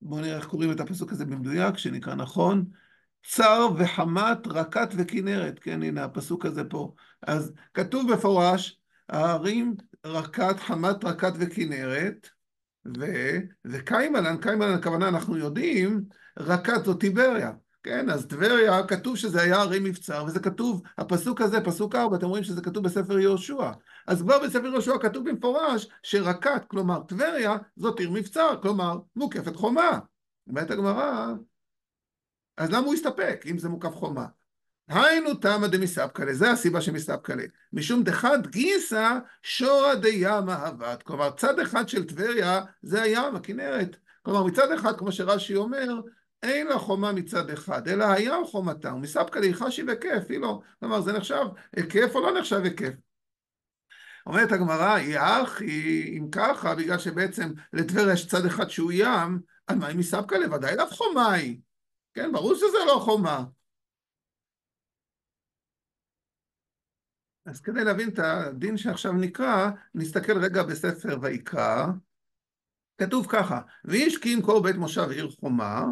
[SPEAKER 1] בואו נראה איך קוראים את הפסוק הזה במדויק, שנקרא נכון. צר וחמת רקת וכנרת, כן, הנה הפסוק הזה פה. אז כתוב בפורש, הערים רקת, חמת רקת וכנרת, ו... וקיימלן, קיימלן הכוונה אנחנו יודעים, רקת זו טיבריה. כן, אז טבריה, כתוב שזה היה ערי מבצר, וזה כתוב, הפסוק הזה, פסוק ארבע, אתם רואים שזה כתוב בספר יהושע. אז כבר בספר יהושע כתוב במפורש שרקת, כלומר טבריה, זאת עיר מבצר, כלומר מוקפת חומה. אומרת הגמרא, אז למה הוא הסתפק, אם זה מוקף חומה? היינו תמא דמספקלה, זה הסיבה שמספקלה. משום דחד גיסא שורא דימה אבד. כלומר, צד אחד של טבריה זה הים, הכנרת. כלומר, מצד אחד, כמו שרש"י אומר, אין לה חומה מצד אחד, אלא הים חומתה, ומספקא חשי וכיף, היא לא. כלומר, זה נחשב היקף או לא נחשב היקף? אומרת הגמרא, יח, היא אם ככה, בגלל שבעצם לטבריה יש צד אחד שהוא ים, על מה היא מספקא לוודאי לאו חומה היא. כן, ברור שזה לא חומה. אז כדי להבין את הדין שעכשיו נקרא, נסתכל רגע בספר ויקרא. כתוב ככה, ואיש כי ימכור בית מושב עיר חומה,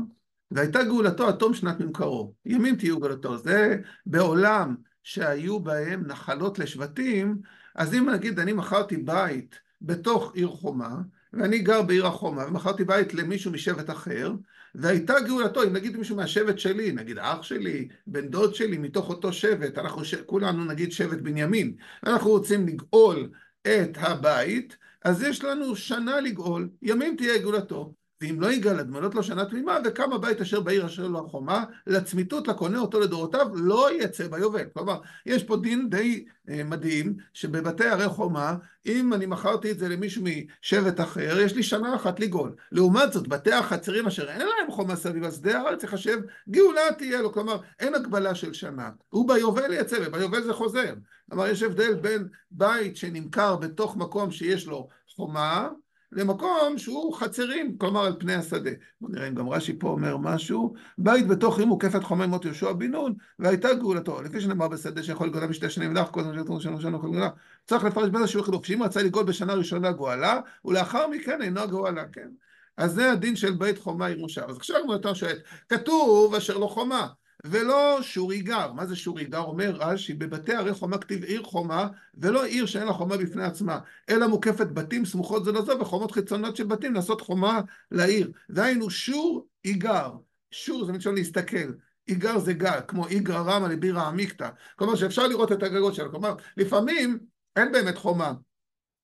[SPEAKER 1] והייתה גאולתו עד תום שנת ממכרו. ימים תהיו גאולתו. זה בעולם שהיו בהם נחלות לשבטים, אז אם נגיד אני מכרתי בית בתוך עיר חומה, ואני גר בעיר החומה, ומכרתי בית למישהו משבט אחר, והייתה גאולתו, אם נגיד מישהו מהשבט שלי, נגיד אח שלי, בן דוד שלי, מתוך אותו שבט, אנחנו ש... כולנו נגיד שבט בנימין, אנחנו רוצים לגאול את הבית, אז יש לנו שנה לגאול, ימים תהיה גאולתו. ואם לא יגאל עד מלאת לו שנה תמימה, וקם הבית אשר בעיר אשר לו החומה, לצמיתות לקונה אותו לדורותיו, לא יצא ביובל. כלומר, יש פה דין די אה, מדהים, שבבתי ערי חומה, אם אני מכרתי את זה למישהו משבט אחר, יש לי שנה אחת לגאול. לעומת זאת, בתי החצרים אשר אין להם חומה סביב, אז די הארץ יחשב, גאולה תהיה לו. כלומר, אין הגבלה של שנה. הוא ביובל יצא, וביובל זה חוזר. כלומר, יש הבדל בין בית שנמכר בתוך מקום שיש לו חומה, למקום שהוא חצרים, כלומר על פני השדה. בואו נראה אם גם רש"י פה אומר משהו. בית בתוך עיר מוקפת חומי מות יהושע בן נון, והייתה גאולתו. לפי שנאמר בשדה שיכול לגאולה בשתי שנים לך, כל הזמן שאתם ראשון ראשון יכול לגאולה. צריך לפרש בזה שהוא חילוף, שאם רצה לגאול בשנה ראשונה גואלה, ולאחר מכן אינו גואלה, כן? אז זה הדין של בית חומה עיר מושב. אז עכשיו הוא יותר שואל, כתוב אשר לא חומה. ולא שורי גר. מה זה שורי גר? אומר רש"י, בבתי ערי חומה כתיב עיר חומה, ולא עיר שאין לה חומה בפני עצמה, אלא מוקפת בתים סמוכות זו לזו וחומות חיצוניות של בתים לעשות חומה לעיר. דהיינו שור איגר. שור זה מלשון להסתכל. איגר זה גג, כמו איגרא רמא לבירא עמיקתא. כלומר שאפשר לראות את הגגות שלה. כלומר, לפעמים אין באמת חומה.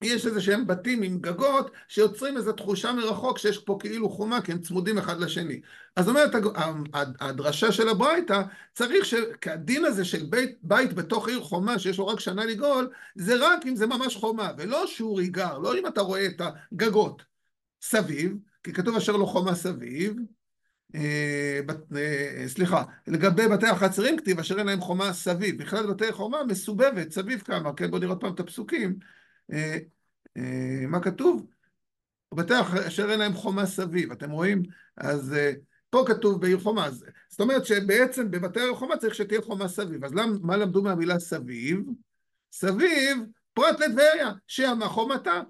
[SPEAKER 1] יש איזה שהם בתים עם גגות שיוצרים איזו תחושה מרחוק שיש פה כאילו חומה כי הם צמודים אחד לשני. אז אומרת הדרשה של הברייתא, צריך שהדין הזה של בית, בית בתוך עיר חומה שיש לו רק שנה לגאול, זה רק אם זה ממש חומה, ולא שהוא ריגר, לא אם אתה רואה את הגגות סביב, כי כתוב אשר לו חומה סביב, אה, אה, סליחה, לגבי בתי החצרים כתיב אשר אין להם חומה סביב, בכלל בתי חומה מסובבת, סביב כמה, כן? בואו נראה עוד פעם את הפסוקים. אה, אה, מה כתוב? בתי אשר אין להם חומה סביב, אתם רואים? אז אה, פה כתוב בעיר חומה, זאת אומרת שבעצם בבתי עיר חומה צריך שתהיה חומה סביב, אז למ, מה למדו מהמילה סביב? סביב פרט לטבריה, שימה חומתה.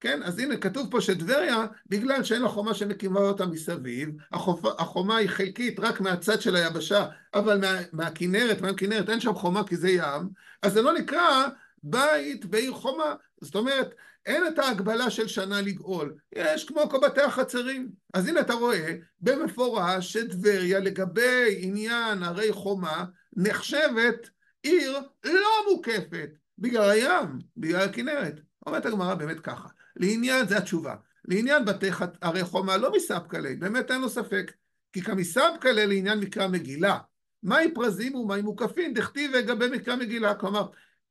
[SPEAKER 1] כן? אז הנה כתוב פה שטבריה, בגלל שאין לה חומה שמקימה אותה מסביב, החומה, החומה היא חלקית רק מהצד של היבשה, אבל מה, מהכנרת, מהכנרת אין שם חומה כי זה ים, אז זה לא נקרא בית בעיר חומה. זאת אומרת, אין את ההגבלה של שנה לגאול, יש כמו כל בתי החצרים. אז הנה אתה רואה במפורש שטבריה לגבי עניין הרי חומה נחשבת עיר לא מוקפת בגלל הים, בגלל הכנרת. אומרת הגמרא באמת ככה, לעניין, זה התשובה, לעניין בתי הרי חומה לא מספקלי, באמת אין לו ספק, כי כמספקלי לעניין מקרא מגילה, מהי פרזים ומהי מוקפים, דכתיב לגבי מקרא מגילה, כלומר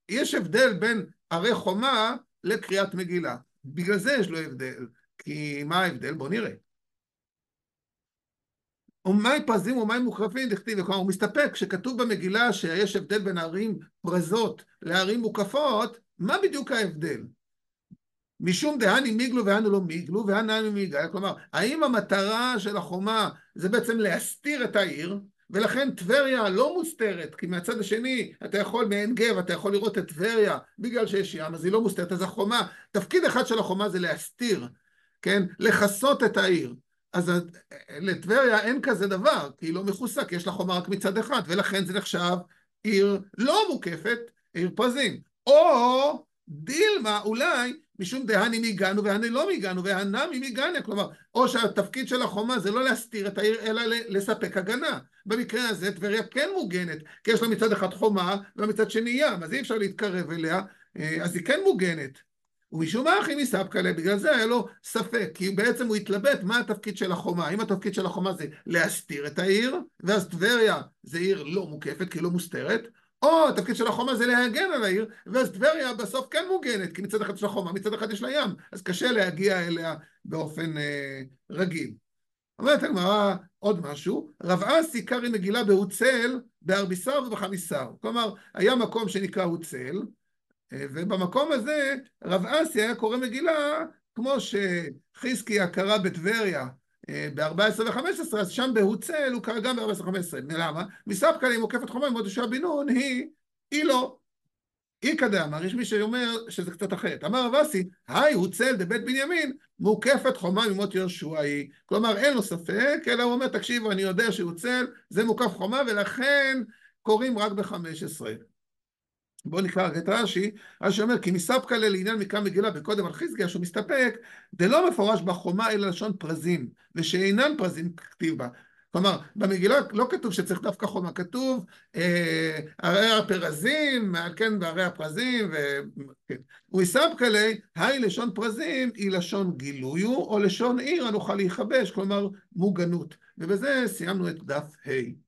[SPEAKER 1] יש הבדל בין ערי חומה לקריאת מגילה. בגלל זה יש לו הבדל. כי מה ההבדל? בואו נראה. ומאי פרזים ומאי מוקרפים דכתיב, כלומר הוא מסתפק כשכתוב במגילה שיש הבדל בין ערים פרזות לערים מוקפות, מה בדיוק ההבדל? משום דהני מיגלו והנו לא מיגלו והנו מיגלו, כלומר, האם המטרה של החומה זה בעצם להסתיר את העיר, ולכן טבריה לא מוסתרת, כי מהצד השני אתה יכול מעין גב, אתה יכול לראות את טבריה בגלל שיש ים, אז היא לא מוסתרת, אז החומה, תפקיד אחד של החומה זה להסתיר, כן? לכסות את העיר. אז לטבריה אין כזה דבר, כי היא לא מכוסה, כי יש לה חומה רק מצד אחד, ולכן זה נחשב עיר לא מוקפת, עיר פרזים. או דילמה, אולי, משום דהני מיגנו והני לא מיגנו והנמי מיגניה, כלומר, או שהתפקיד של החומה זה לא להסתיר את העיר, אלא לספק הגנה. במקרה הזה טבריה כן מוגנת, כי יש לה מצד אחד חומה ומצד שני ים, אז אי אפשר להתקרב אליה, אה, אז היא כן מוגנת. ומשום מה אחי מספקלה, בגלל זה היה לו ספק, כי בעצם הוא התלבט מה התפקיד של החומה, האם התפקיד של החומה זה להסתיר את העיר, ואז טבריה זה עיר לא מוקפת, כי היא לא מוסתרת, או התפקיד של החומה זה להגן על העיר, ואז טבריה בסוף כן מוגנת, כי מצד אחד יש לה חומה, מצד אחד יש לה ים, אז קשה להגיע אליה באופן אה, רגיל. אומרת הגמרא עוד משהו, רב אסי קרעי מגילה בהוצל, בארביסר ובחמיסר. כלומר, היה מקום שנקרא הוצל, אה, ובמקום הזה רב אסי היה קורא מגילה כמו שחזקיה קרא בטבריה ב-14 ו-15, אז שם בהוצל הוא קרא גם ב-14 ו-15. למה? מסבקה לי מוקפת חומה עם יהושע בן נון היא, היא לא. איכא דאמר, יש מי שאומר שזה קצת אחרת. אמר רב אסי, היי הוצל דבית בנימין, מוקפת חומה ממות יהושע היא. כלומר, אין לו ספק, אלא הוא אומר, תקשיבו, אני יודע שהוצל, זה מוקף חומה, ולכן קוראים רק ב-15. בואו נקרא את רש"י, רש"י אומר כי מספקא לעניין מקרא מגילה וקודם על חזקיה שהוא מסתפק, דלא מפורש בחומה אלא לשון פרזים, ושאינן פרזים כתיב בה. כלומר, במגילה לא כתוב שצריך דווקא חומה, כתוב אה, הפרזים, כן, וערי הפרזים, ו... כן. ויסבקא ליה, היי לשון פרזים היא לשון גילויו, או לשון עיר הנוכל להיכבש, כלומר מוגנות. ובזה סיימנו את דף ה'.